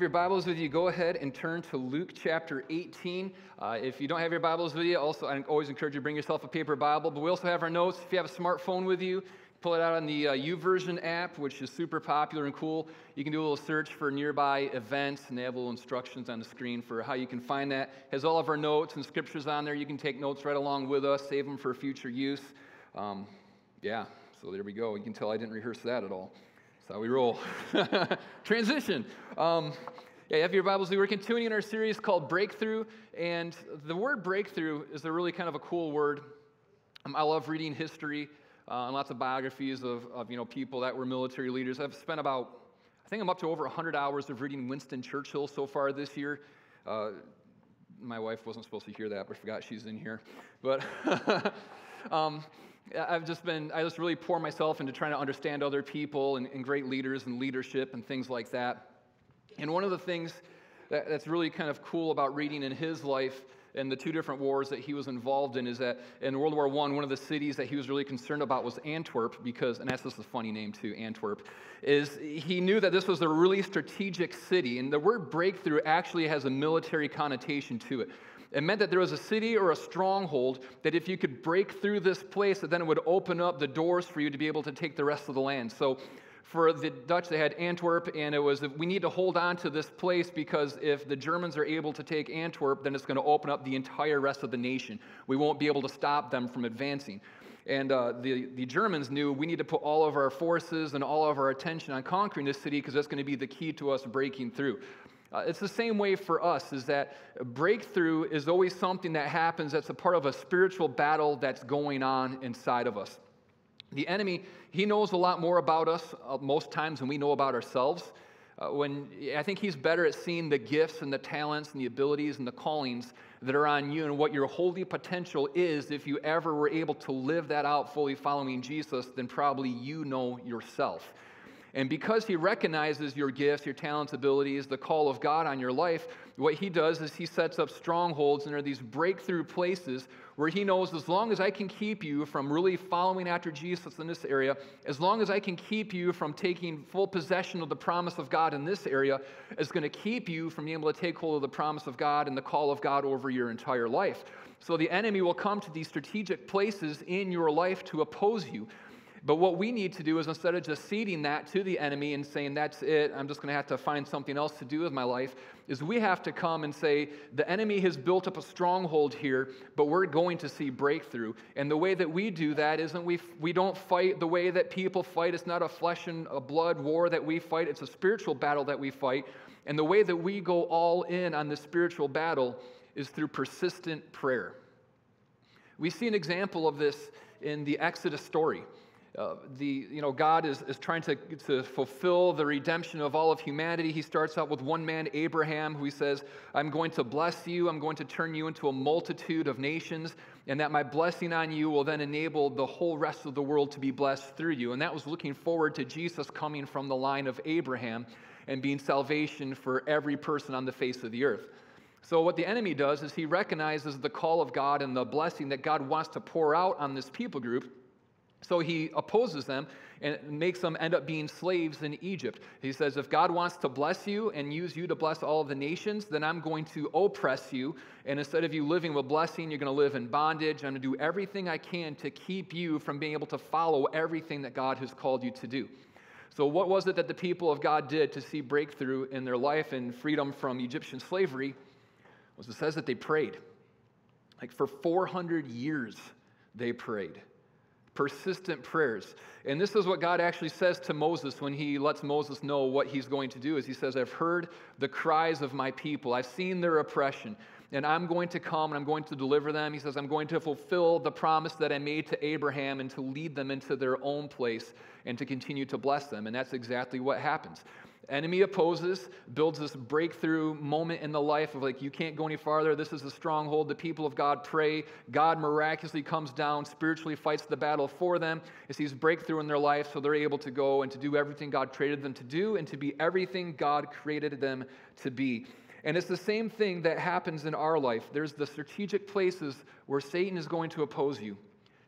have your Bibles with you, go ahead and turn to Luke chapter 18. Uh, if you don't have your Bibles with you, also I always encourage you to bring yourself a paper Bible. But we also have our notes. If you have a smartphone with you, pull it out on the uh, YouVersion app, which is super popular and cool. You can do a little search for nearby events, and they have little instructions on the screen for how you can find that. It has all of our notes and scriptures on there. You can take notes right along with us, save them for future use. Um, yeah, so there we go. You can tell I didn't rehearse that at all. That's how we roll. Transition. Um, yeah, you have your Bibles. We're continuing in our series called Breakthrough, and the word breakthrough is a really kind of a cool word. Um, I love reading history uh, and lots of biographies of, of you know people that were military leaders. I've spent about, I think I'm up to over 100 hours of reading Winston Churchill so far this year. Uh, my wife wasn't supposed to hear that, but I forgot she's in here. But um, I've just been, I just really pour myself into trying to understand other people and, and great leaders and leadership and things like that. And one of the things that, that's really kind of cool about reading in his life and the two different wars that he was involved in is that in World War I, one of the cities that he was really concerned about was Antwerp, because, and that's just a funny name too, Antwerp, is he knew that this was a really strategic city. And the word breakthrough actually has a military connotation to it. It meant that there was a city or a stronghold that if you could break through this place, that then it would open up the doors for you to be able to take the rest of the land. So for the Dutch, they had Antwerp, and it was we need to hold on to this place because if the Germans are able to take Antwerp, then it's going to open up the entire rest of the nation. We won't be able to stop them from advancing. And uh, the, the Germans knew we need to put all of our forces and all of our attention on conquering this city because that's going to be the key to us breaking through. Uh, it's the same way for us, is that breakthrough is always something that happens that's a part of a spiritual battle that's going on inside of us. The enemy, he knows a lot more about us uh, most times than we know about ourselves. Uh, when I think he's better at seeing the gifts and the talents and the abilities and the callings that are on you and what your holy potential is if you ever were able to live that out fully following Jesus than probably you know yourself. And because he recognizes your gifts, your talents, abilities, the call of God on your life, what he does is he sets up strongholds and there are these breakthrough places where he knows as long as I can keep you from really following after Jesus in this area, as long as I can keep you from taking full possession of the promise of God in this area, is going to keep you from being able to take hold of the promise of God and the call of God over your entire life. So the enemy will come to these strategic places in your life to oppose you. But what we need to do is instead of just ceding that to the enemy and saying, that's it, I'm just going to have to find something else to do with my life, is we have to come and say, the enemy has built up a stronghold here, but we're going to see breakthrough. And the way that we do that isn't we, we don't fight the way that people fight. It's not a flesh and a blood war that we fight, it's a spiritual battle that we fight. And the way that we go all in on the spiritual battle is through persistent prayer. We see an example of this in the Exodus story. Uh, the, you know, God is, is trying to, to fulfill the redemption of all of humanity. He starts out with one man, Abraham, who he says, I'm going to bless you. I'm going to turn you into a multitude of nations, and that my blessing on you will then enable the whole rest of the world to be blessed through you. And that was looking forward to Jesus coming from the line of Abraham and being salvation for every person on the face of the earth. So, what the enemy does is he recognizes the call of God and the blessing that God wants to pour out on this people group so he opposes them and makes them end up being slaves in Egypt. He says, If God wants to bless you and use you to bless all of the nations, then I'm going to oppress you. And instead of you living with blessing, you're going to live in bondage. I'm going to do everything I can to keep you from being able to follow everything that God has called you to do. So, what was it that the people of God did to see breakthrough in their life and freedom from Egyptian slavery? It says that they prayed. Like for 400 years, they prayed persistent prayers. And this is what God actually says to Moses when he lets Moses know what he's going to do is he says, "I've heard the cries of my people. I've seen their oppression, and I'm going to come and I'm going to deliver them." He says, "I'm going to fulfill the promise that I made to Abraham and to lead them into their own place and to continue to bless them." And that's exactly what happens. Enemy opposes, builds this breakthrough moment in the life of like, you can't go any farther. This is the stronghold. The people of God pray. God miraculously comes down, spiritually fights the battle for them. It sees breakthrough in their life so they're able to go and to do everything God created them to do and to be everything God created them to be. And it's the same thing that happens in our life. There's the strategic places where Satan is going to oppose you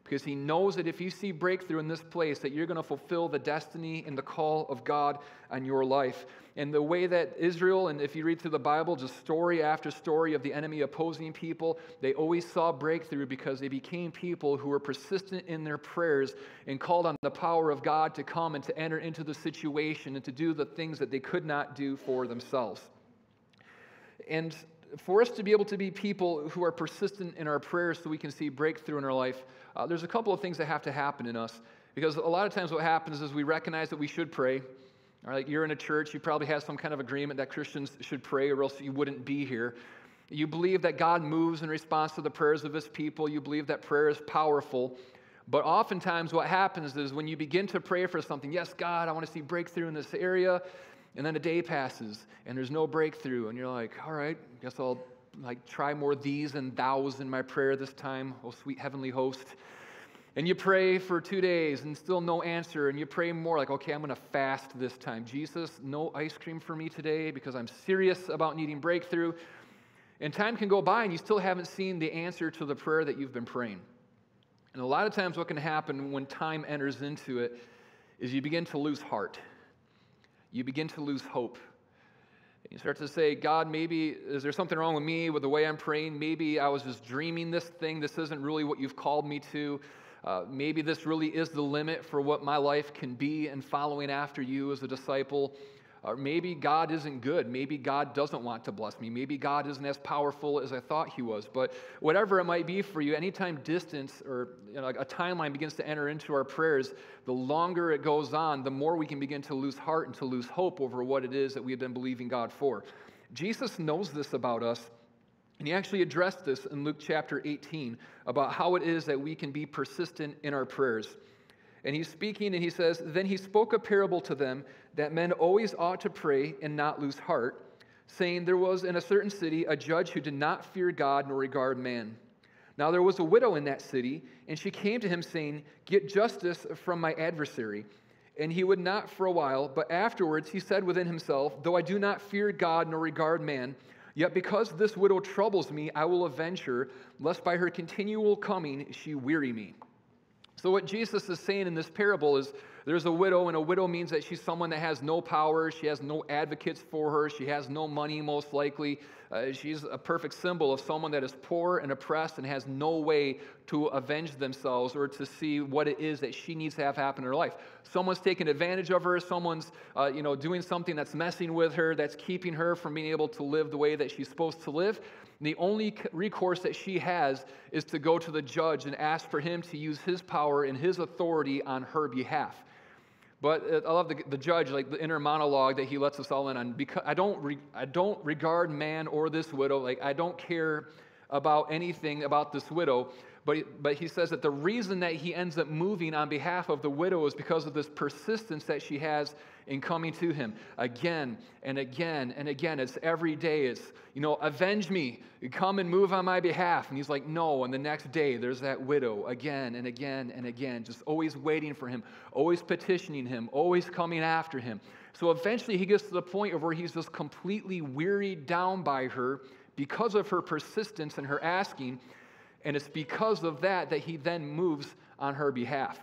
because he knows that if you see breakthrough in this place that you're going to fulfill the destiny and the call of god on your life. And the way that israel and if you read through the bible just story after story of the enemy opposing people they always saw breakthrough because they became people who were persistent in their prayers and called on the power of god to come and to enter into the situation and to do the things that they could not do for themselves. And for us to be able to be people who are persistent in our prayers so we can see breakthrough in our life, uh, there's a couple of things that have to happen in us. Because a lot of times what happens is we recognize that we should pray. Or like you're in a church, you probably have some kind of agreement that Christians should pray or else you wouldn't be here. You believe that God moves in response to the prayers of his people. You believe that prayer is powerful. But oftentimes, what happens is when you begin to pray for something, yes, God, I want to see breakthrough in this area, and then a day passes and there's no breakthrough, and you're like, all right, guess I'll like try more these and thous in my prayer this time, oh sweet heavenly host. And you pray for two days and still no answer, and you pray more like, okay, I'm gonna fast this time. Jesus, no ice cream for me today because I'm serious about needing breakthrough. And time can go by and you still haven't seen the answer to the prayer that you've been praying. And a lot of times, what can happen when time enters into it is you begin to lose heart you begin to lose hope. You start to say, God, maybe is there something wrong with me with the way I'm praying? Maybe I was just dreaming this thing. This isn't really what you've called me to. Uh, maybe this really is the limit for what my life can be in following after you as a disciple. Or maybe God isn't good. Maybe God doesn't want to bless me. Maybe God isn't as powerful as I thought He was. But whatever it might be for you, anytime distance or you know, a timeline begins to enter into our prayers, the longer it goes on, the more we can begin to lose heart and to lose hope over what it is that we have been believing God for. Jesus knows this about us. And he actually addressed this in Luke chapter 18 about how it is that we can be persistent in our prayers. And he's speaking and he says, Then he spoke a parable to them that men always ought to pray and not lose heart, saying, There was in a certain city a judge who did not fear God nor regard man. Now there was a widow in that city, and she came to him, saying, Get justice from my adversary. And he would not for a while, but afterwards he said within himself, Though I do not fear God nor regard man, yet because this widow troubles me, I will avenge her, lest by her continual coming she weary me. So, what Jesus is saying in this parable is there's a widow, and a widow means that she's someone that has no power. She has no advocates for her. She has no money, most likely. Uh, she's a perfect symbol of someone that is poor and oppressed and has no way to avenge themselves or to see what it is that she needs to have happen in her life. Someone's taking advantage of her. Someone's, uh, you know, doing something that's messing with her, that's keeping her from being able to live the way that she's supposed to live. The only recourse that she has is to go to the judge and ask for him to use his power and his authority on her behalf. But uh, I love the, the judge, like the inner monologue that he lets us all in on. Because I don't, re, I don't regard man or this widow. Like I don't care about anything about this widow. But, but he says that the reason that he ends up moving on behalf of the widow is because of this persistence that she has in coming to him again and again and again. It's every day. It's, you know, avenge me. Come and move on my behalf. And he's like, no. And the next day, there's that widow again and again and again, just always waiting for him, always petitioning him, always coming after him. So eventually he gets to the point of where he's just completely wearied down by her because of her persistence and her asking and it's because of that that he then moves on her behalf.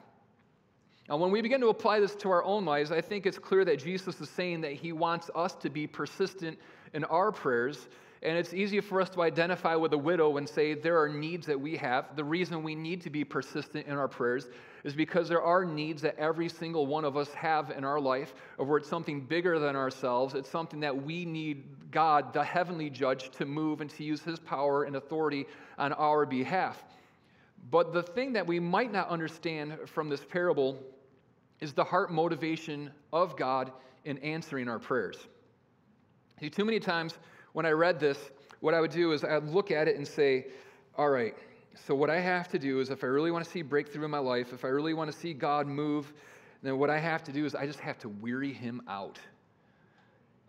Now, when we begin to apply this to our own lives, I think it's clear that Jesus is saying that he wants us to be persistent in our prayers. And it's easy for us to identify with a widow and say there are needs that we have. The reason we need to be persistent in our prayers is because there are needs that every single one of us have in our life, or where it's something bigger than ourselves. It's something that we need God, the heavenly judge, to move and to use his power and authority on our behalf. But the thing that we might not understand from this parable is the heart motivation of God in answering our prayers. See, too many times when I read this, what I would do is I'd look at it and say, all right, so what I have to do is if I really want to see breakthrough in my life, if I really want to see God move, then what I have to do is I just have to weary him out.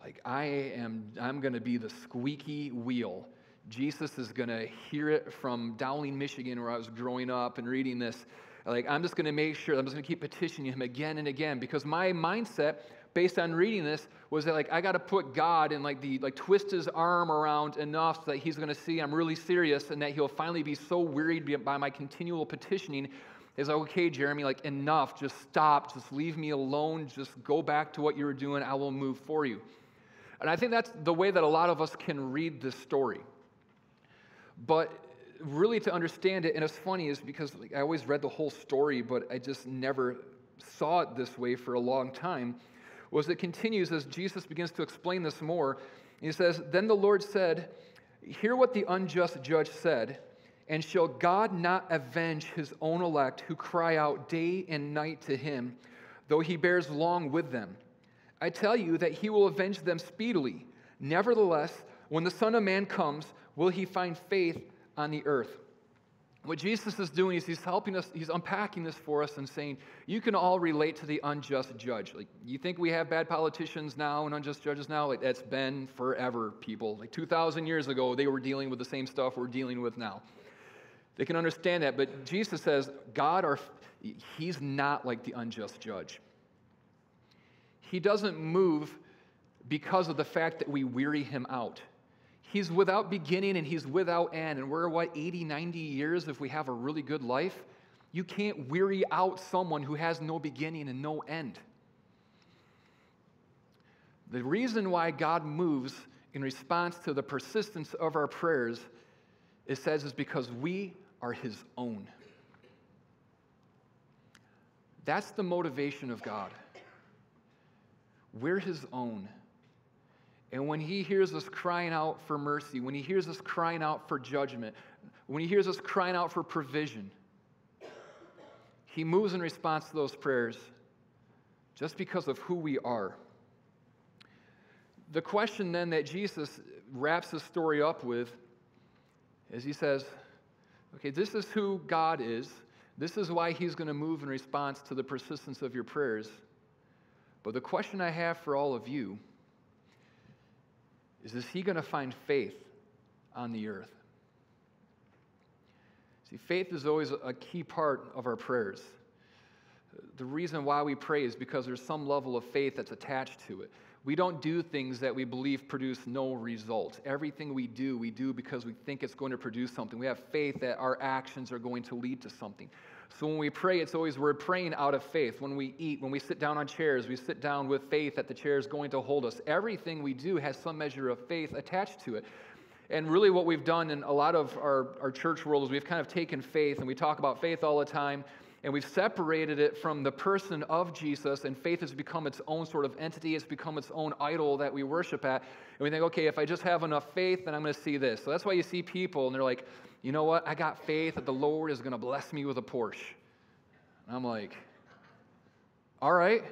Like I am I'm going to be the squeaky wheel. Jesus is going to hear it from Dowling, Michigan where I was growing up and reading this like, I'm just going to make sure, I'm just going to keep petitioning him again and again because my mindset based on reading this was that like I got to put God in like the like twist his arm around enough so that he's going to see I'm really serious and that he'll finally be so wearied by my continual petitioning. Is like, okay, Jeremy, like enough, just stop, just leave me alone, just go back to what you were doing, I will move for you. And I think that's the way that a lot of us can read this story. But really to understand it, and it's funny is because like, I always read the whole story, but I just never saw it this way for a long time, was it continues as Jesus begins to explain this more. He says, Then the Lord said, Hear what the unjust judge said, and shall God not avenge his own elect who cry out day and night to him, though he bears long with them? I tell you that he will avenge them speedily. Nevertheless, when the Son of Man comes, will he find faith on the earth? What Jesus is doing is he's helping us, he's unpacking this for us and saying, you can all relate to the unjust judge. Like, you think we have bad politicians now and unjust judges now? Like, that's been forever, people. Like, 2,000 years ago, they were dealing with the same stuff we're dealing with now. They can understand that, but Jesus says, God, are, he's not like the unjust judge. He doesn't move because of the fact that we weary him out. He's without beginning and he's without end. And we're, what, 80, 90 years if we have a really good life? You can't weary out someone who has no beginning and no end. The reason why God moves in response to the persistence of our prayers, it says, is because we are his own. That's the motivation of God. We're his own. And when he hears us crying out for mercy, when he hears us crying out for judgment, when he hears us crying out for provision, he moves in response to those prayers just because of who we are. The question then that Jesus wraps his story up with is he says, okay, this is who God is. This is why he's going to move in response to the persistence of your prayers. But the question I have for all of you is is he going to find faith on the earth? See, faith is always a key part of our prayers. The reason why we pray is because there's some level of faith that's attached to it. We don't do things that we believe produce no results. Everything we do, we do because we think it's going to produce something. We have faith that our actions are going to lead to something. So when we pray, it's always we're praying out of faith. When we eat, when we sit down on chairs, we sit down with faith that the chair is going to hold us. Everything we do has some measure of faith attached to it. And really, what we've done in a lot of our, our church world is we've kind of taken faith, and we talk about faith all the time, and we've separated it from the person of Jesus, and faith has become its own sort of entity. It's become its own idol that we worship at. And we think, okay, if I just have enough faith, then I'm going to see this. So that's why you see people, and they're like, you know what? I got faith that the Lord is going to bless me with a Porsche. And I'm like, all right.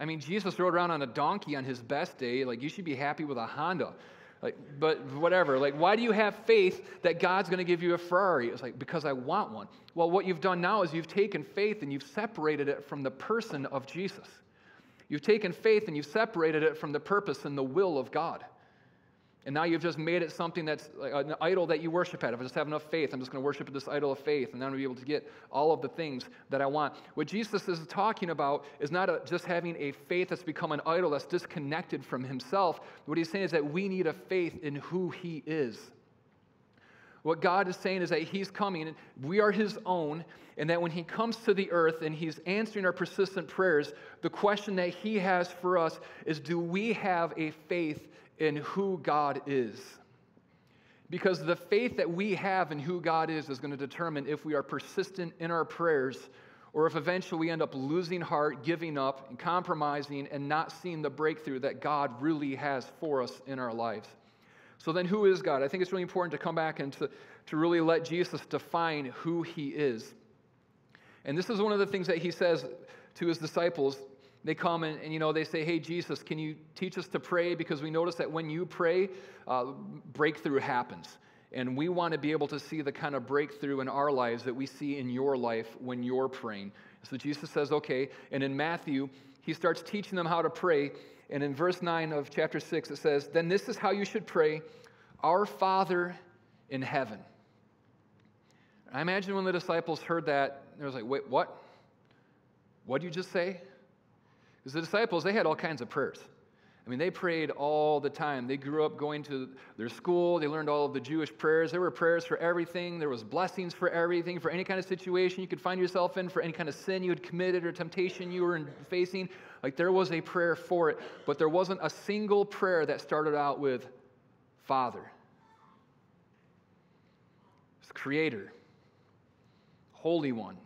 I mean, Jesus rode around on a donkey on his best day. Like, you should be happy with a Honda. Like, but whatever. Like, why do you have faith that God's going to give you a Ferrari? It's like, because I want one. Well, what you've done now is you've taken faith and you've separated it from the person of Jesus. You've taken faith and you've separated it from the purpose and the will of God. And now you've just made it something that's like an idol that you worship at. If I just have enough faith, I'm just going to worship this idol of faith, and then I'll be able to get all of the things that I want. What Jesus is talking about is not a, just having a faith that's become an idol that's disconnected from himself. What he's saying is that we need a faith in who he is. What God is saying is that He's coming, and we are His own, and that when He comes to the earth and He's answering our persistent prayers, the question that He has for us is do we have a faith in who God is. Because the faith that we have in who God is is going to determine if we are persistent in our prayers or if eventually we end up losing heart, giving up, and compromising, and not seeing the breakthrough that God really has for us in our lives. So then, who is God? I think it's really important to come back and to, to really let Jesus define who he is. And this is one of the things that he says to his disciples they come and, and, you know they say hey jesus can you teach us to pray? Because we notice that when you pray uh, breakthrough happens. And we want to be able to see the kind of breakthrough in our lives that we see in your life when you're praying. So jesus says okay. And in matthew he starts teaching them how to pray. And in verse 9 of chapter 6 it says then this is how you should pray our father in heaven i imagine when the disciples heard that they was like wait what? What did you just say because the disciples, they had all kinds of prayers. I mean, they prayed all the time. They grew up going to their school. They learned all of the Jewish prayers. There were prayers for everything. There was blessings for everything, for any kind of situation you could find yourself in, for any kind of sin you had committed or temptation you were facing. Like there was a prayer for it, but there wasn't a single prayer that started out with Father. It's Creator, Holy One,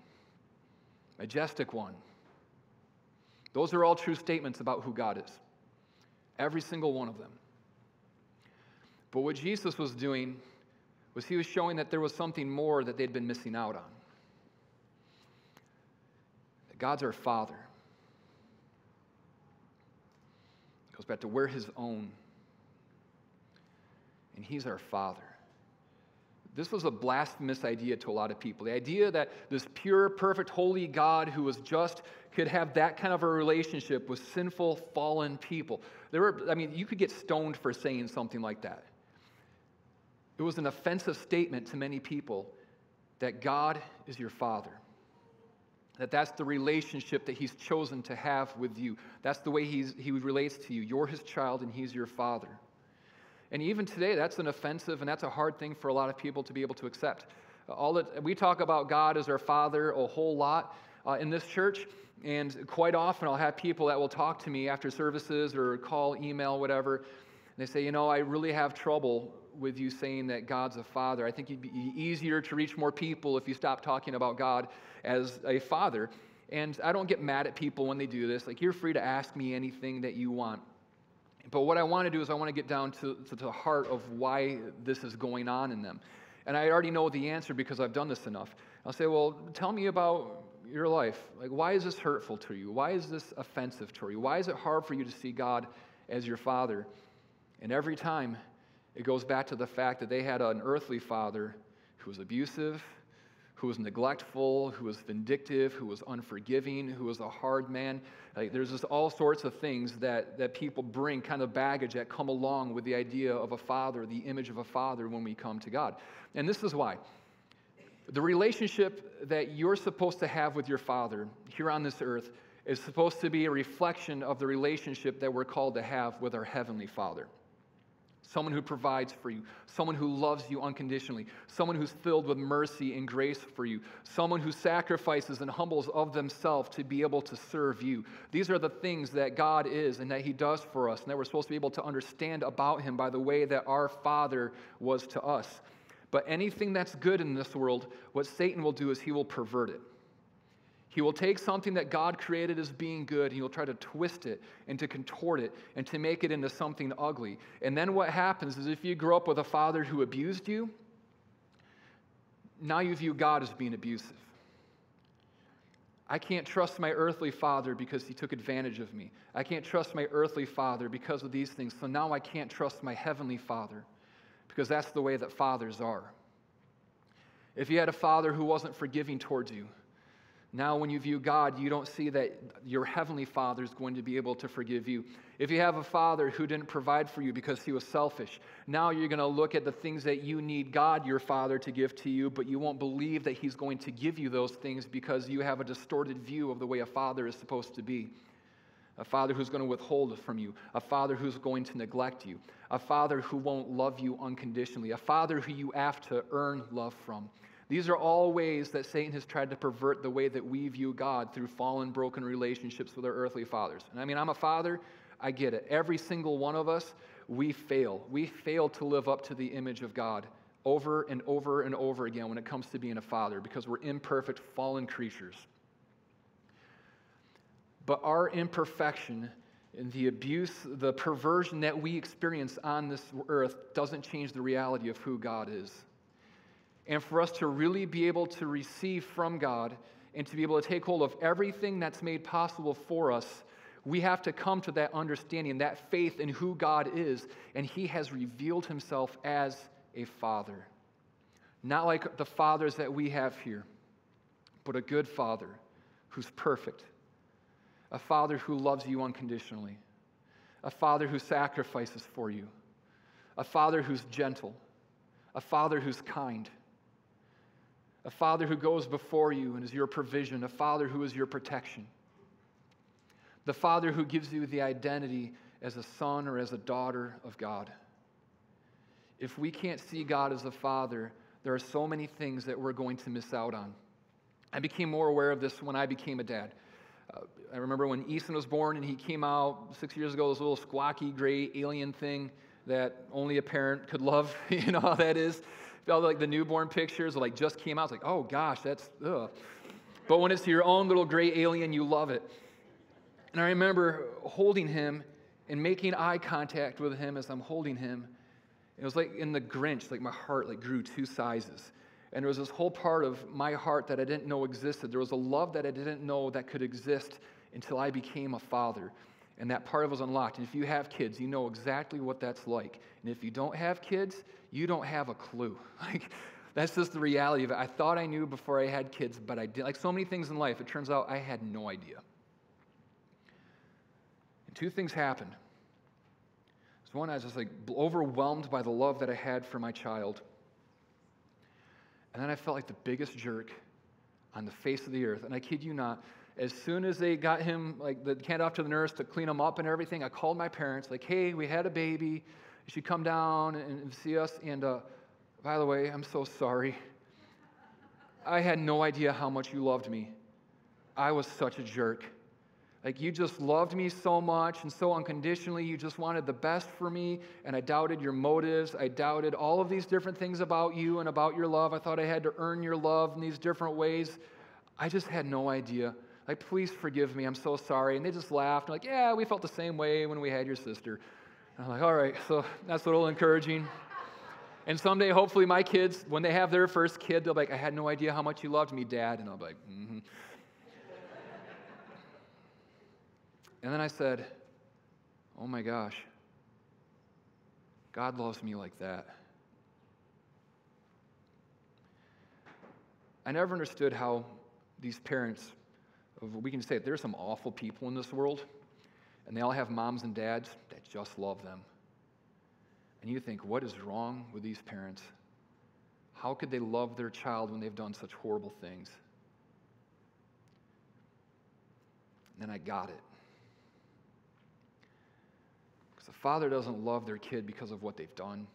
Majestic One. Those are all true statements about who God is. Every single one of them. But what Jesus was doing was he was showing that there was something more that they'd been missing out on. That God's our Father. It goes back to we're his own. And he's our Father. This was a blasphemous idea to a lot of people. The idea that this pure, perfect, holy God who was just could have that kind of a relationship with sinful, fallen people. There were, I mean, you could get stoned for saying something like that. It was an offensive statement to many people that God is your Father. That that's the relationship that He's chosen to have with you. That's the way he's, He relates to you. You're His child and He's your Father. And even today, that's an offensive and that's a hard thing for a lot of people to be able to accept. All that, we talk about God as our Father a whole lot uh, in this church, and quite often I'll have people that will talk to me after services or call, email, whatever. And they say, You know, I really have trouble with you saying that God's a father. I think it'd be easier to reach more people if you stop talking about God as a father. And I don't get mad at people when they do this. Like, you're free to ask me anything that you want. But what I want to do is I want to get down to, to, the heart of why this is going on in them. And I already know the answer because I've done this enough. I'll say, well, tell me about your life. Like, why is this hurtful to you? Why is this offensive to you? Why is it hard for you to see God as your father? And every time it goes back to the fact that they had an earthly father who was abusive, who was neglectful, who was vindictive, who was unforgiving, who was a hard man. Like, there's just all sorts of things that, that people bring, kind of baggage that come along with the idea of a father, the image of a father when we come to God. And this is why. The relationship that you're supposed to have with your father here on this earth is supposed to be a reflection of the relationship that we're called to have with our heavenly father someone who provides for you, someone who loves you unconditionally, someone who's filled with mercy and grace for you, someone who sacrifices and humbles of themselves to be able to serve you. These are the things that God is and that He does for us, and that we're supposed to be able to understand about Him by the way that our Father was to us. But anything that's good in this world, what Satan will do is he will pervert it. He will take something that God created as being good and he will try to twist it and to contort it and to make it into something ugly. And then what happens is if you grow up with a father who abused you, now you view God as being abusive. I can't trust my earthly father because he took advantage of me. I can't trust my earthly father because of these things. So now I can't trust my heavenly father because that's the way that fathers are. If you had a father who wasn't forgiving towards you, now, when you view God, you don't see that your heavenly Father is going to be able to forgive you. If you have a father who didn't provide for you because he was selfish, now you're going to look at the things that you need God, your Father, to give to you, but you won't believe that he's going to give you those things because you have a distorted view of the way a father is supposed to be. A father who's going to withhold from you, a father who's going to neglect you, a father who won't love you unconditionally, a father who you have to earn love from. These are all ways that Satan has tried to pervert the way that we view God through fallen, broken relationships with our earthly fathers. And I mean, I'm a father, I get it. Every single one of us, we fail. We fail to live up to the image of God over and over and over again when it comes to being a father because we're imperfect, fallen creatures. But our imperfection and the abuse, the perversion that we experience on this earth doesn't change the reality of who God is and for us to really be able to receive from God and to be able to take hold of everything that's made possible for us, we have to come to that understanding, that faith in who God is, and He has revealed Himself as a Father. Not like the fathers that we have here, but a good Father who's perfect, a Father who loves you unconditionally, a Father who sacrifices for you, a Father who's gentle, a Father who's kind a father who goes before you and is your provision, a father who is your protection, the father who gives you the identity as a son or as a daughter of God. If we can't see God as a father, there are so many things that we're going to miss out on. I became more aware of this when I became a dad. Uh, I remember when Easton was born and he came out six years ago, this little squawky gray alien thing that only a parent could love. you know how that is? All like the newborn pictures like just came out. It's like, oh gosh, that's ugh. But when it's your own little gray alien, you love it. And I remember holding him and making eye contact with him as I'm holding him. It was like in the Grinch, like my heart like grew two sizes. And there was this whole part of my heart that I didn't know existed. There was a love that I didn't know that could exist until I became a father. And that part of us unlocked. And if you have kids, you know exactly what that's like. And if you don't have kids, you don't have a clue. Like, that's just the reality of it. I thought I knew before I had kids, but I did. Like so many things in life, it turns out I had no idea. And two things happened. So one, I was just like overwhelmed by the love that I had for my child. And then I felt like the biggest jerk on the face of the earth. And I kid you not, as soon as they got him, like the kid off to the nurse to clean him up and everything, I called my parents, like, hey, we had a baby. You should come down and see us. And uh, by the way, I'm so sorry. I had no idea how much you loved me. I was such a jerk. Like, you just loved me so much and so unconditionally. You just wanted the best for me, and I doubted your motives. I doubted all of these different things about you and about your love. I thought I had to earn your love in these different ways. I just had no idea. Like, please forgive me. I'm so sorry. And they just laughed. Like, yeah, we felt the same way when we had your sister. And I'm like, all right, so that's a little encouraging. And someday, hopefully, my kids, when they have their first kid, they'll be like, I had no idea how much you loved me, Dad. And I'll be like, mm-hmm. and then I said, Oh my gosh, God loves me like that. I never understood how these parents, we can say there's some awful people in this world, and they all have moms and dads that just love them and you think, what is wrong with these parents? How could they love their child when they've done such horrible things? And then I got it. Because a father doesn't love their kid because of what they've done.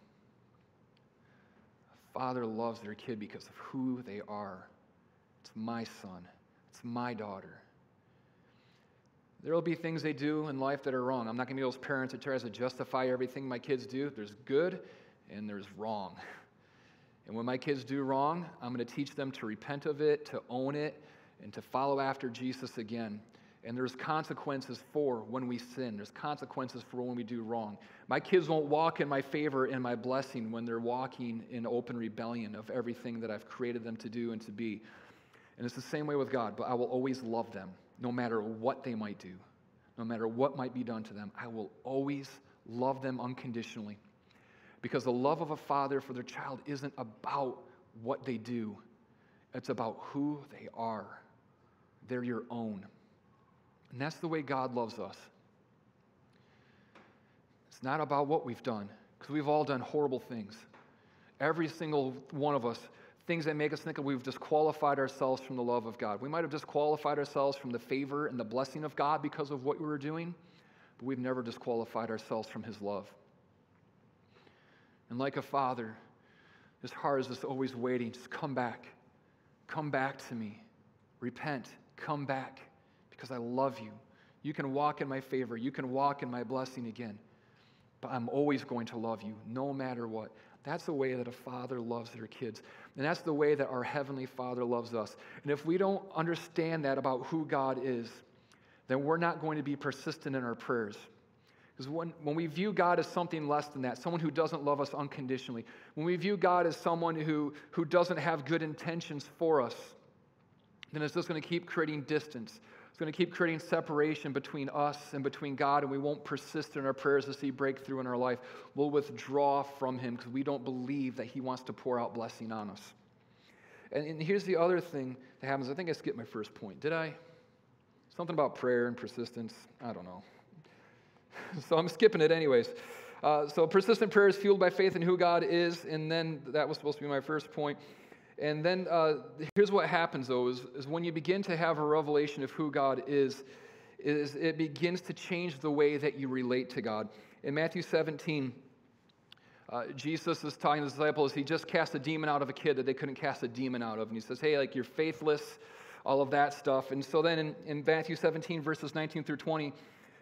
A father loves their kid because of who they are. It's my son, it's my daughter. There will be things they do in life that are wrong. I'm not going to be those parents that tries to justify everything my kids do. There's good and there's wrong. And when my kids do wrong, I'm going to teach them to repent of it, to own it, and to follow after Jesus again. And there's consequences for when we sin. There's consequences for when we do wrong. My kids won't walk in my favor and my blessing when they're walking in open rebellion of everything that I've created them to do and to be. And it's the same way with God, but I will always love them no matter what they might do, no matter what might be done to them. I will always love them unconditionally. Because the love of a father for their child isn't about what they do, it's about who they are. They're your own. And that's the way God loves us. It's not about what we've done, because we've all done horrible things. Every single one of us things that make us think that we've disqualified ourselves from the love of God. We might have disqualified ourselves from the favor and the blessing of God because of what we were doing, but we've never disqualified ourselves from His love. And like a father, his heart is just always waiting. Just come back. Come back to me. Repent. Come back because I love you. You can walk in my favor. You can walk in my blessing again. But I'm always going to love you no matter what. That's the way that a father loves their kids. And that's the way that our Heavenly Father loves us. And if we don't understand that about who God is, then we're not going to be persistent in our prayers. Because when, when we view God as something less than that, someone who doesn't love us unconditionally, when we view God as someone who, who doesn't have good intentions for us, then it's just going to keep creating distance. Going to keep creating separation between us and between God, and we won't persist in our prayers to see breakthrough in our life. We'll withdraw from Him because we don't believe that He wants to pour out blessing on us. And, and here's the other thing that happens. I think I skipped my first point. Did I? Something about prayer and persistence. I don't know. so I'm skipping it anyways. Uh, so persistent prayer is fueled by faith in who God is, and then that was supposed to be my first point. And then uh, here's what happens, though, is, is when you begin to have a revelation of who God is, is it begins to change the way that you relate to God. In Matthew 17, uh, Jesus is talking to the disciples. He just cast a demon out of a kid that they couldn't cast a demon out of. And he says, Hey, like, you're faithless, all of that stuff. And so then in, in Matthew 17, verses 19 through 20,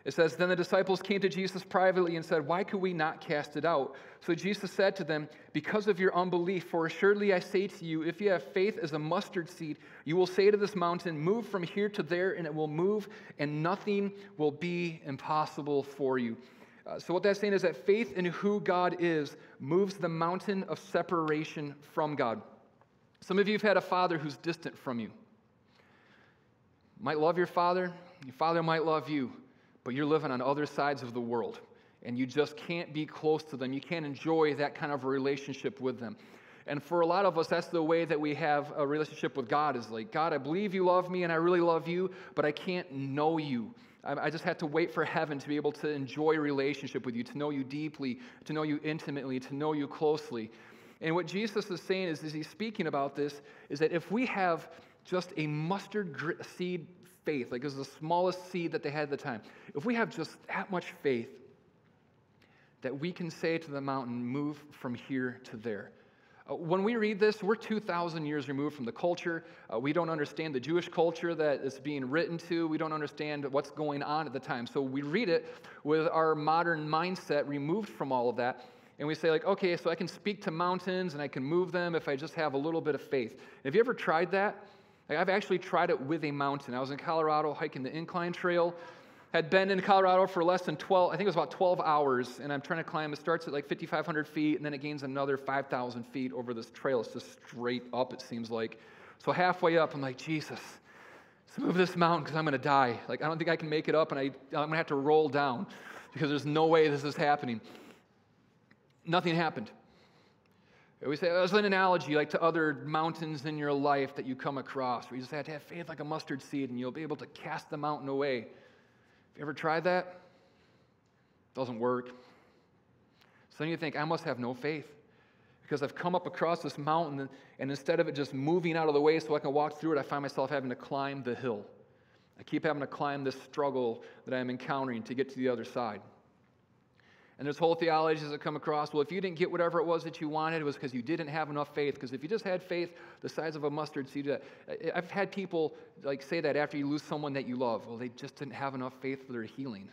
it says, Then the disciples came to Jesus privately and said, Why could we not cast it out? So Jesus said to them, Because of your unbelief, for assuredly I say to you, if you have faith as a mustard seed, you will say to this mountain, Move from here to there, and it will move, and nothing will be impossible for you. Uh, so, what that's saying is that faith in who God is moves the mountain of separation from God. Some of you have had a father who's distant from you. Might love your father, your father might love you, but you're living on other sides of the world and you just can't be close to them. You can't enjoy that kind of relationship with them. And for a lot of us, that's the way that we have a relationship with God is like, God, I believe you love me and I really love you, but I can't know you. I just have to wait for heaven to be able to enjoy a relationship with you, to know you deeply, to know you intimately, to know you closely. And what Jesus is saying is, as he's speaking about this, is that if we have just a mustard seed faith, like it was the smallest seed that they had at the time, if we have just that much faith, that we can say to the mountain, move from here to there. Uh, when we read this, we're 2,000 years removed from the culture. Uh, we don't understand the Jewish culture that it's being written to. We don't understand what's going on at the time. So we read it with our modern mindset removed from all of that. And we say, like, okay, so I can speak to mountains and I can move them if I just have a little bit of faith. Have you ever tried that? Like, I've actually tried it with a mountain. I was in Colorado hiking the incline trail had been in Colorado for less than 12, I think it was about 12 hours, and I'm trying to climb. It starts at like 5,500 feet, and then it gains another 5,000 feet over this trail. It's just straight up, it seems like. So halfway up, I'm like, Jesus, let's move this mountain because I'm going to die. Like, I don't think I can make it up, and I, I'm going to have to roll down because there's no way this is happening. Nothing happened. We say, as an analogy, like to other mountains in your life that you come across, where you just have to have faith like a mustard seed, and you'll be able to cast the mountain away. Have you ever tried that? It Doesn't work. So then you think, I must have no faith because I've come up across this mountain and instead of it just moving out of the way so I can walk through it, I find myself having to climb the hill. I keep having to climb this struggle that I'm encountering to get to the other side. And there's whole theologies that come across. Well, if you didn't get whatever it was that you wanted, it was because you didn't have enough faith. Because if you just had faith the size of a mustard seed, uh, I've had people like say that after you lose someone that you love. Well, they just didn't have enough faith for their healing.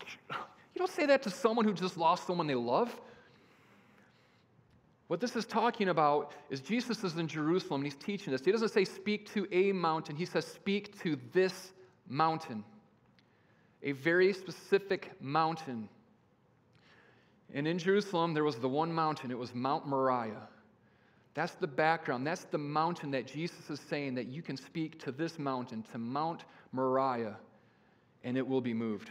You don't say that to someone who just lost someone they love. What this is talking about is Jesus is in Jerusalem and he's teaching this. He doesn't say speak to a mountain, he says speak to this mountain, a very specific mountain. And in Jerusalem, there was the one mountain, it was Mount Moriah. That's the background. That's the mountain that Jesus is saying that you can speak to this mountain, to Mount Moriah, and it will be moved.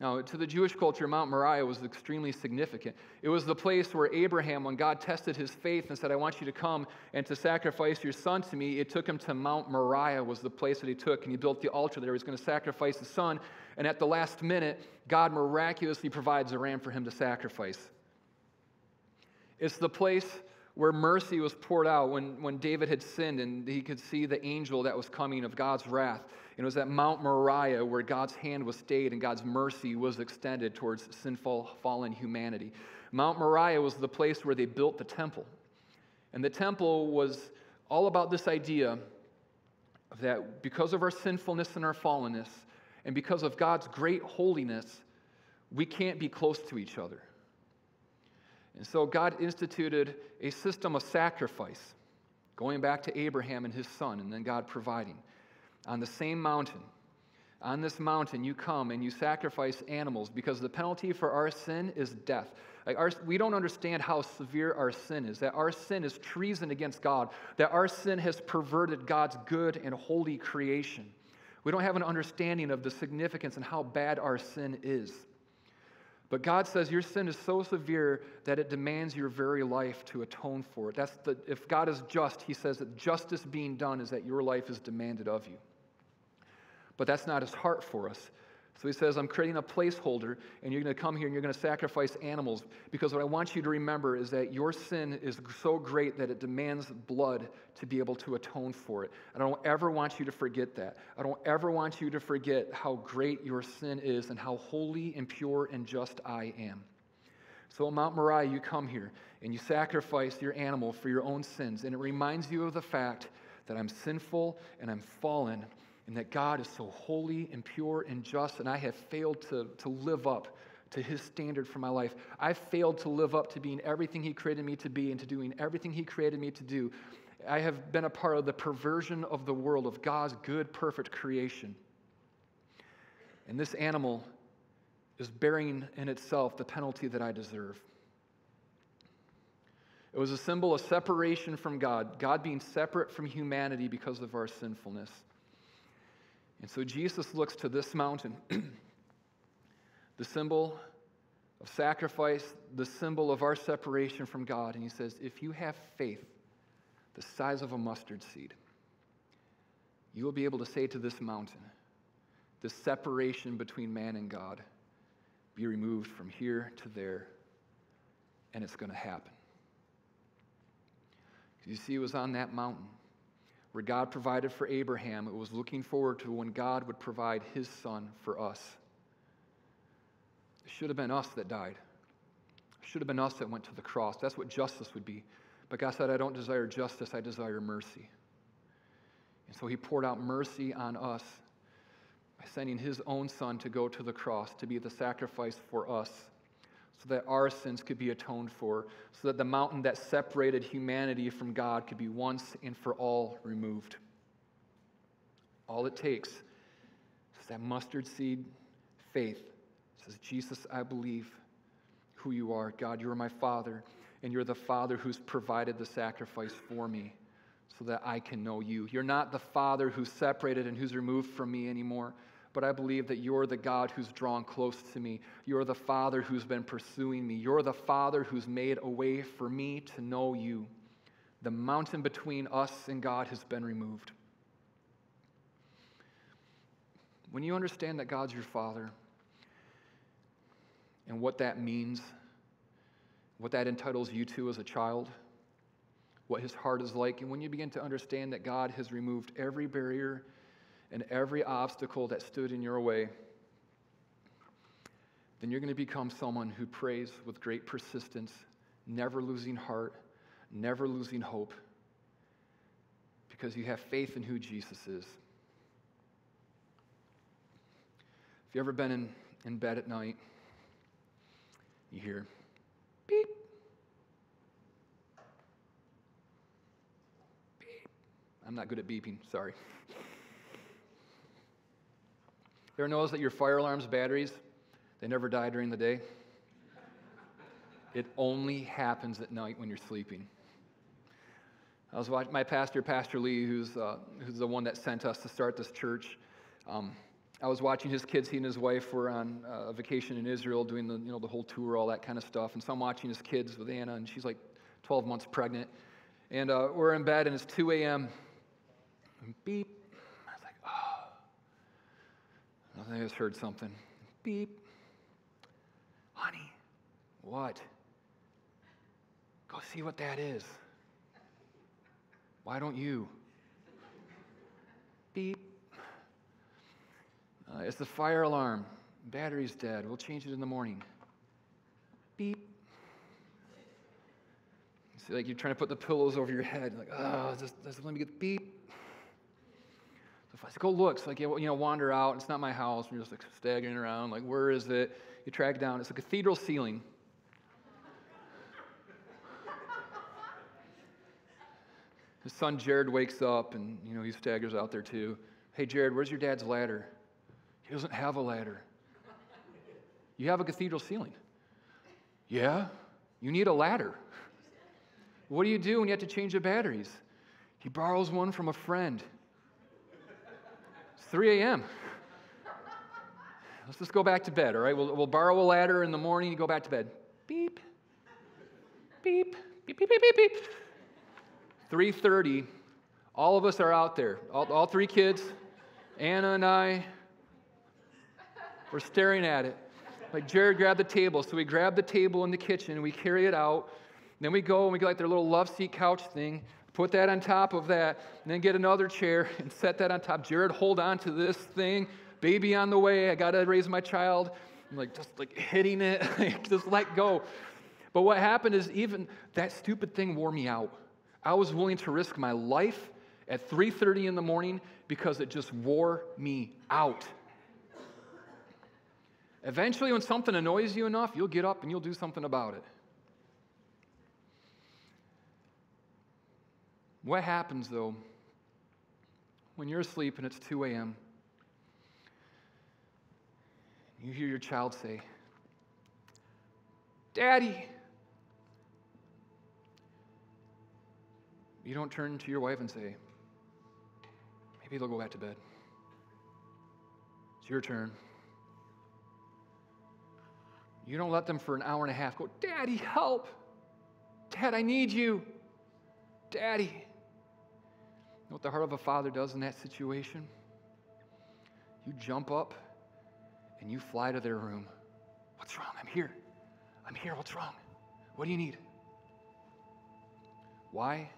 Now, to the Jewish culture, Mount Moriah was extremely significant. It was the place where Abraham, when God tested his faith and said, I want you to come and to sacrifice your son to me, it took him to Mount Moriah, was the place that he took, and he built the altar there. He was going to sacrifice his son, and at the last minute, God miraculously provides a ram for him to sacrifice. It's the place where mercy was poured out when, when David had sinned and he could see the angel that was coming of God's wrath. And it was at Mount Moriah where God's hand was stayed and God's mercy was extended towards sinful, fallen humanity. Mount Moriah was the place where they built the temple. And the temple was all about this idea that because of our sinfulness and our fallenness, and because of God's great holiness, we can't be close to each other. And so God instituted a system of sacrifice, going back to Abraham and his son, and then God providing. On the same mountain, on this mountain, you come and you sacrifice animals because the penalty for our sin is death. Like our, we don't understand how severe our sin is, that our sin is treason against God, that our sin has perverted God's good and holy creation. We don't have an understanding of the significance and how bad our sin is. But God says your sin is so severe that it demands your very life to atone for it. That's the, if God is just, he says that justice being done is that your life is demanded of you. But that's not his heart for us. So he says, I'm creating a placeholder, and you're going to come here and you're going to sacrifice animals. Because what I want you to remember is that your sin is so great that it demands blood to be able to atone for it. I don't ever want you to forget that. I don't ever want you to forget how great your sin is and how holy and pure and just I am. So Mount Moriah, you come here and you sacrifice your animal for your own sins. And it reminds you of the fact that I'm sinful and I'm fallen and that God is so holy and pure and just, and I have failed to, to live up to his standard for my life. I've failed to live up to being everything he created me to be and to doing everything he created me to do. I have been a part of the perversion of the world, of God's good, perfect creation. And this animal is bearing in itself the penalty that I deserve. It was a symbol of separation from God, God being separate from humanity because of our sinfulness. And so Jesus looks to this mountain, the symbol of sacrifice, the symbol of our separation from God, and he says, If you have faith the size of a mustard seed, you will be able to say to this mountain, the separation between man and God, be removed from here to there, and it's going to happen. You see, it was on that mountain where God provided for Abraham, it was looking forward to when God would provide his son for us. It should have been us that died. It should have been us that went to the cross. That's what justice would be. But God said, I don't desire justice, I desire mercy. And so he poured out mercy on us by sending his own son to go to the cross to be the sacrifice for us so that our sins could be atoned for, so that the mountain that separated humanity from God could be once and for all removed. All it takes is that mustard seed faith. It says, Jesus, I believe who you are. God, you are my Father, and you're the Father who's provided the sacrifice for me so that I can know you. You're not the Father who's separated and who's removed from me anymore but I believe that you're the God who's drawn close to me. You're the Father who's been pursuing me. You're the Father who's made a way for me to know you. The mountain between us and God has been removed. When you understand that God's your Father and what that means, what that entitles you to as a child, what his heart is like, and when you begin to understand that God has removed every barrier and every obstacle that stood in your way, then you're going to become someone who prays with great persistence, never losing heart, never losing hope, because you have faith in who Jesus is. If you've ever been in, in bed at night, you hear beep, beep. I'm not good at beeping, sorry. You ever notice that your fire alarm's batteries, they never die during the day? It only happens at night when you're sleeping. I was watching my pastor, Pastor Lee, who's, uh, who's the one that sent us to start this church. Um, I was watching his kids. He and his wife were on uh, a vacation in Israel, doing the you know the whole tour, all that kind of stuff. And so I'm watching his kids with Anna, and she's like 12 months pregnant. And uh, we're in bed, and it's 2 a.m. Beep, I think I just heard something. Beep. Honey, what? Go see what that is. Why don't you? Beep. Uh, it's the fire alarm. Battery's dead. We'll change it in the morning. Beep. See, like you're trying to put the pillows over your head. Like, oh, just, just let me get the beep. Go look. So like, you know, wander out. It's not my house. You're just like staggering around. Like, where is it? You track down. It's a cathedral ceiling. His son Jared wakes up and, you know, he staggers out there too. Hey, Jared, where's your dad's ladder? He doesn't have a ladder. You have a cathedral ceiling. Yeah, you need a ladder. What do you do when you have to change the batteries? He borrows one from a friend. 3 a.m. Let's just go back to bed, all right? We'll, we'll borrow a ladder in the morning and go back to bed. Beep, beep, beep, beep, beep, beep, beep. 3.30, all of us are out there, all, all three kids, Anna and I, We're staring at it. Like Jared grabbed the table. So we grab the table in the kitchen we carry it out. Then we go and we get like their little love seat couch thing, put that on top of that, and then get another chair and set that on top. Jared, hold on to this thing. Baby on the way. I got to raise my child. I'm like, just like hitting it, just let go. But what happened is even that stupid thing wore me out. I was willing to risk my life at 3:30 in the morning because it just wore me out. Eventually, when something annoys you enough, you'll get up and you'll do something about it. What happens though when you're asleep and it's 2 a.m.? You hear your child say, Daddy. You don't turn to your wife and say, Maybe they'll go back to bed. It's your turn. You don't let them for an hour and a half go, Daddy, help. Dad, I need you. Daddy. What the heart of a father does in that situation? You jump up and you fly to their room. What's wrong? I'm here. I'm here. What's wrong? What do you need? Why?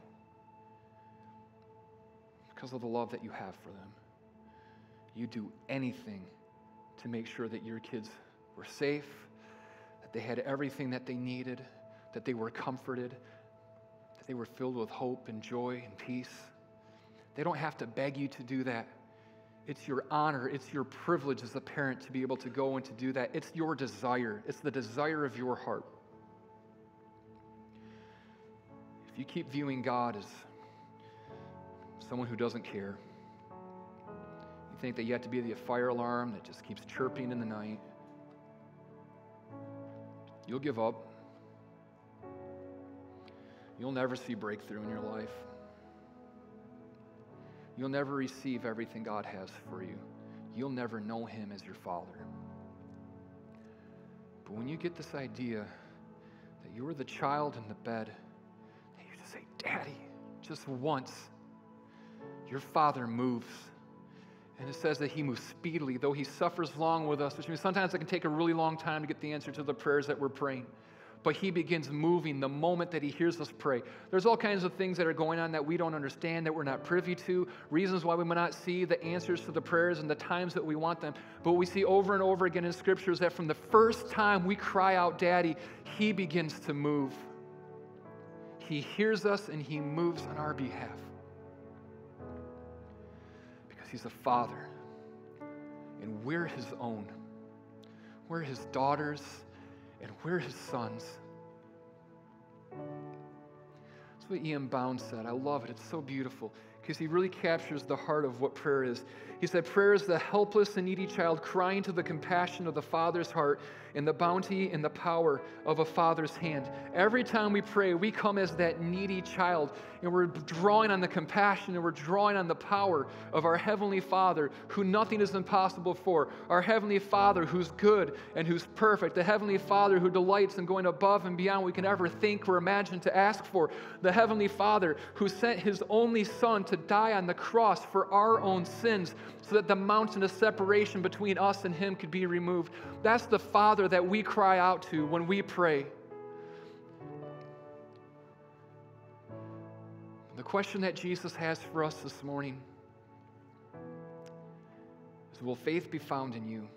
Because of the love that you have for them. You do anything to make sure that your kids were safe, that they had everything that they needed, that they were comforted, that they were filled with hope and joy and peace. They don't have to beg you to do that. It's your honor, it's your privilege as a parent to be able to go and to do that. It's your desire, it's the desire of your heart. If you keep viewing God as someone who doesn't care, you think that you have to be the fire alarm that just keeps chirping in the night, you'll give up. You'll never see breakthrough in your life you'll never receive everything God has for you. You'll never know Him as your Father. But when you get this idea that you are the child in the bed, that you just say, Daddy, just once, your Father moves. And it says that he moves speedily, though he suffers long with us, which means sometimes it can take a really long time to get the answer to the prayers that we're praying but he begins moving the moment that he hears us pray. There's all kinds of things that are going on that we don't understand, that we're not privy to, reasons why we may not see the answers to the prayers and the times that we want them. But we see over and over again in scriptures that from the first time we cry out, Daddy, he begins to move. He hears us and he moves on our behalf. Because he's a father and we're his own. We're his daughters and we're his sons. That's what E.M. Bounds said. I love it. It's so beautiful because he really captures the heart of what prayer is. He said, Prayer is the helpless and needy child crying to the compassion of the Father's heart and the bounty and the power of a Father's hand. Every time we pray, we come as that needy child and we're drawing on the compassion and we're drawing on the power of our Heavenly Father who nothing is impossible for. Our Heavenly Father who's good and who's perfect. The Heavenly Father who delights in going above and beyond we can ever think or imagine to ask for. The Heavenly Father who sent His only Son to die on the cross for our own sins so that the mountain of separation between us and Him could be removed. That's the Father that we cry out to when we pray. The question that Jesus has for us this morning is Will faith be found in you?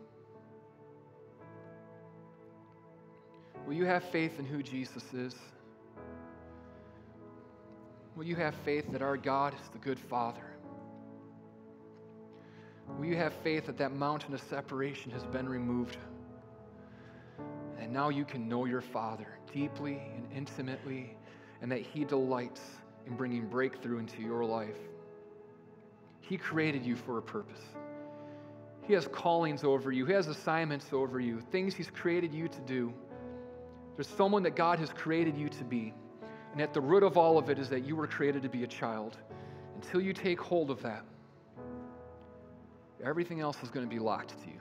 Will you have faith in who Jesus is? Will you have faith that our God is the good Father? Will you have faith that that mountain of separation has been removed? And now you can know your Father deeply and intimately, and that He delights in bringing breakthrough into your life. He created you for a purpose. He has callings over you, He has assignments over you, things He's created you to do. There's someone that God has created you to be. And at the root of all of it is that you were created to be a child. Until you take hold of that, everything else is going to be locked to you.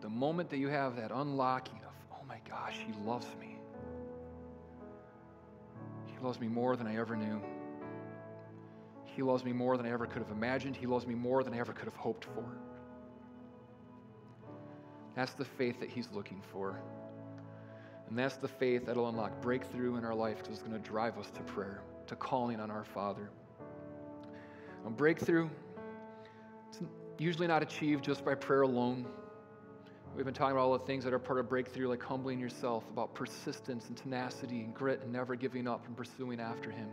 The moment that you have that unlocking of, oh my gosh, he loves me. He loves me more than I ever knew. He loves me more than I ever could have imagined. He loves me more than I ever could have hoped for. That's the faith that He's looking for. And that's the faith that'll unlock breakthrough in our life because it's going to drive us to prayer, to calling on our Father. And breakthrough, it's usually not achieved just by prayer alone. We've been talking about all the things that are part of breakthrough, like humbling yourself, about persistence and tenacity and grit and never giving up and pursuing after Him.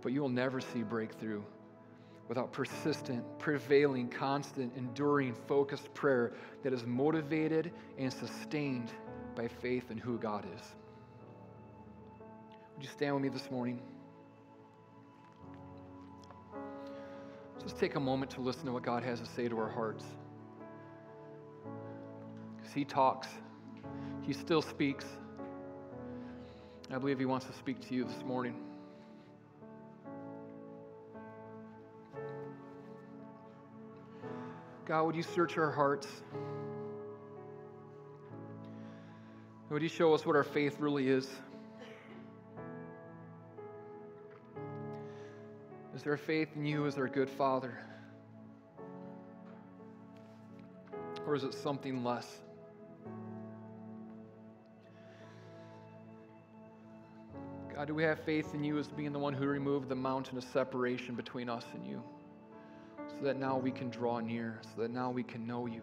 But you will never see breakthrough without persistent, prevailing, constant, enduring, focused prayer that is motivated and sustained by faith in who God is. Would you stand with me this morning? Just take a moment to listen to what God has to say to our hearts. Because He talks, He still speaks. I believe He wants to speak to you this morning. God, would you search our hearts? Would you show us what our faith really is? Is there faith in you as our good Father? Or is it something less? God, do we have faith in you as being the one who removed the mountain of separation between us and you? so that now we can draw near, so that now we can know you?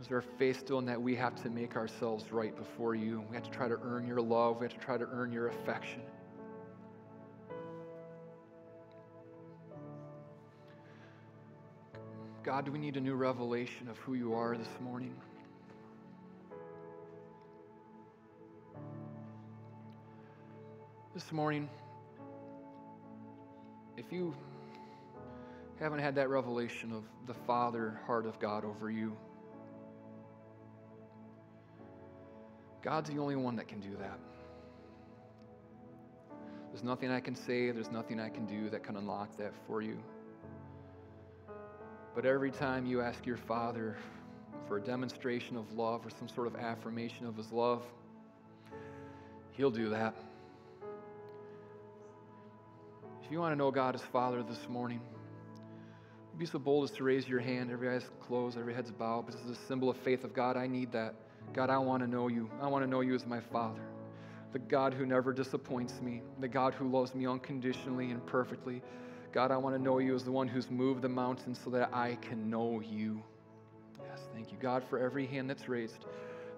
Is there faith still in that we have to make ourselves right before you? We have to try to earn your love, we have to try to earn your affection. God, do we need a new revelation of who you are this morning? This morning, if you haven't had that revelation of the Father heart of God over you, God's the only one that can do that. There's nothing I can say, there's nothing I can do that can unlock that for you. But every time you ask your Father for a demonstration of love or some sort of affirmation of His love, He'll do that. If you want to know God as Father this morning, be so bold as to raise your hand, every eye's closed, every head's bowed. This is a symbol of faith of God. I need that. God, I want to know you. I want to know you as my Father, the God who never disappoints me, the God who loves me unconditionally and perfectly. God, I want to know you as the one who's moved the mountains so that I can know you. Yes, thank you, God, for every hand that's raised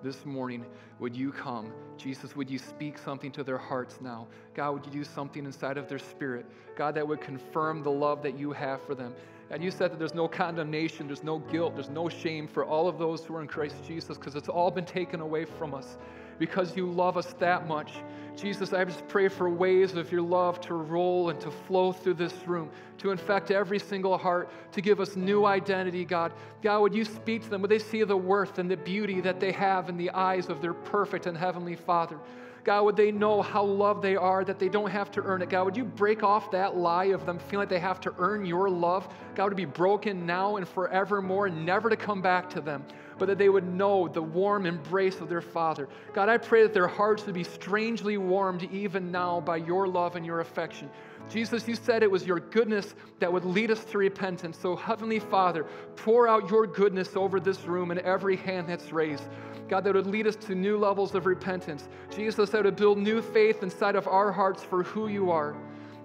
this morning, would you come? Jesus, would you speak something to their hearts now? God, would you do something inside of their spirit? God, that would confirm the love that you have for them. And you said that there's no condemnation, there's no guilt, there's no shame for all of those who are in Christ Jesus because it's all been taken away from us because you love us that much. Jesus, I just pray for waves of your love to roll and to flow through this room, to infect every single heart, to give us new identity, God. God, would you speak to them? Would they see the worth and the beauty that they have in the eyes of their perfect and heavenly Father? God, would they know how loved they are, that they don't have to earn it? God, would you break off that lie of them feeling like they have to earn your love? God, would be broken now and forevermore, never to come back to them but that they would know the warm embrace of their Father. God, I pray that their hearts would be strangely warmed even now by your love and your affection. Jesus, you said it was your goodness that would lead us to repentance. So, Heavenly Father, pour out your goodness over this room and every hand that's raised. God, that would lead us to new levels of repentance. Jesus, that would build new faith inside of our hearts for who you are.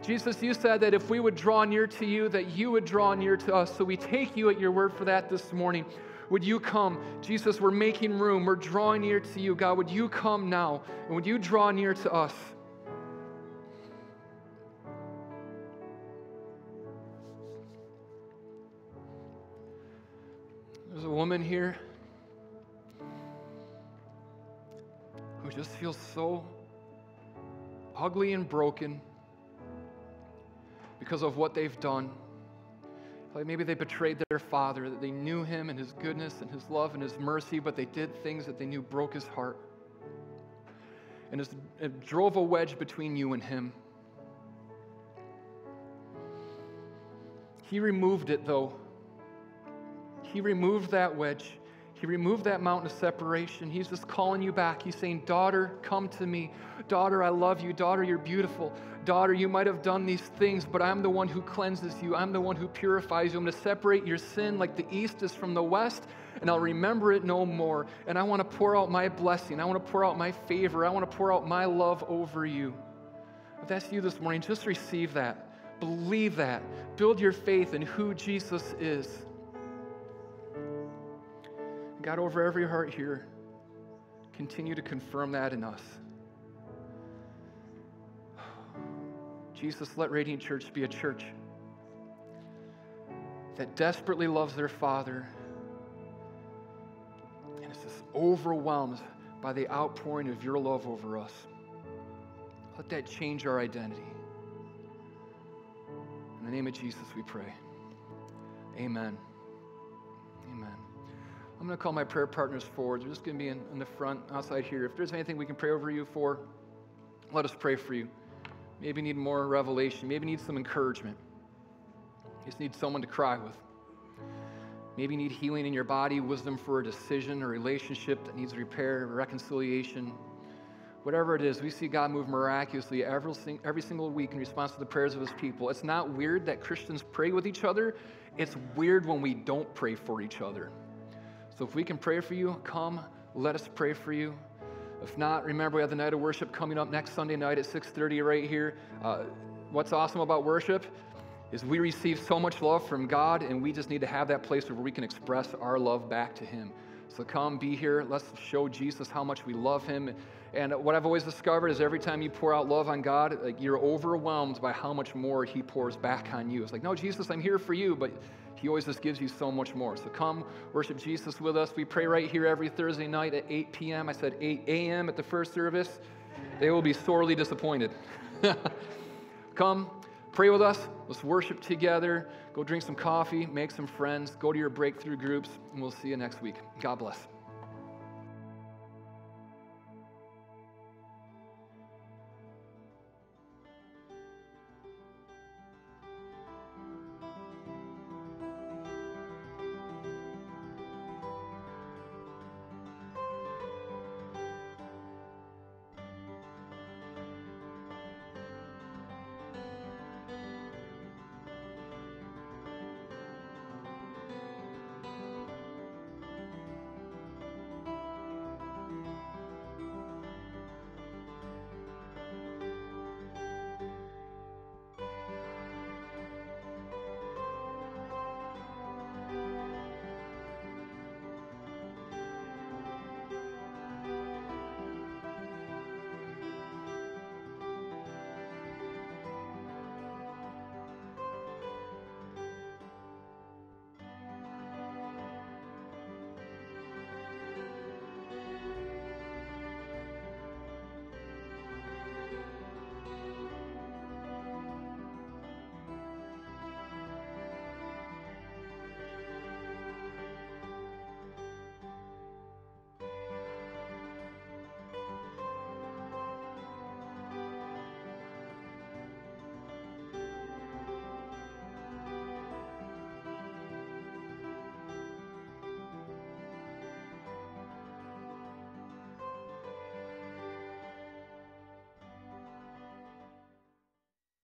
Jesus, you said that if we would draw near to you, that you would draw near to us. So we take you at your word for that this morning. Would you come? Jesus, we're making room. We're drawing near to you. God, would you come now? And would you draw near to us? Woman here who just feels so ugly and broken because of what they've done. Like maybe they betrayed their father, that they knew him and his goodness and his love and his mercy, but they did things that they knew broke his heart. And it drove a wedge between you and him. He removed it, though. He removed that wedge. He removed that mountain of separation. He's just calling you back. He's saying, Daughter, come to me. Daughter, I love you. Daughter, you're beautiful. Daughter, you might have done these things, but I'm the one who cleanses you. I'm the one who purifies you. I'm going to separate your sin like the east is from the west, and I'll remember it no more. And I want to pour out my blessing. I want to pour out my favor. I want to pour out my love over you. If that's you this morning, just receive that. Believe that. Build your faith in who Jesus is. God, over every heart here, continue to confirm that in us. Jesus, let Radiant Church be a church that desperately loves their Father and is just overwhelmed by the outpouring of your love over us. Let that change our identity. In the name of Jesus, we pray. Amen. I'm going to call my prayer partners forward. They're just going to be in, in the front, outside here. If there's anything we can pray over you for, let us pray for you. Maybe need more revelation. Maybe need some encouragement. You just need someone to cry with. Maybe need healing in your body, wisdom for a decision or relationship that needs repair, reconciliation. Whatever it is, we see God move miraculously every, every single week in response to the prayers of his people. It's not weird that Christians pray with each other. It's weird when we don't pray for each other. So if we can pray for you, come, let us pray for you. If not, remember we have the night of worship coming up next Sunday night at 6:30 right here. Uh, what's awesome about worship is we receive so much love from God, and we just need to have that place where we can express our love back to Him. So come, be here. Let's show Jesus how much we love Him. And what I've always discovered is every time you pour out love on God, like you're overwhelmed by how much more He pours back on you. It's like, no, Jesus, I'm here for you, but He always just gives you so much more. So come worship Jesus with us. We pray right here every Thursday night at 8 p.m. I said 8 a.m. at the first service. They will be sorely disappointed. come, pray with us. Let's worship together. Go drink some coffee, make some friends, go to your breakthrough groups, and we'll see you next week. God bless.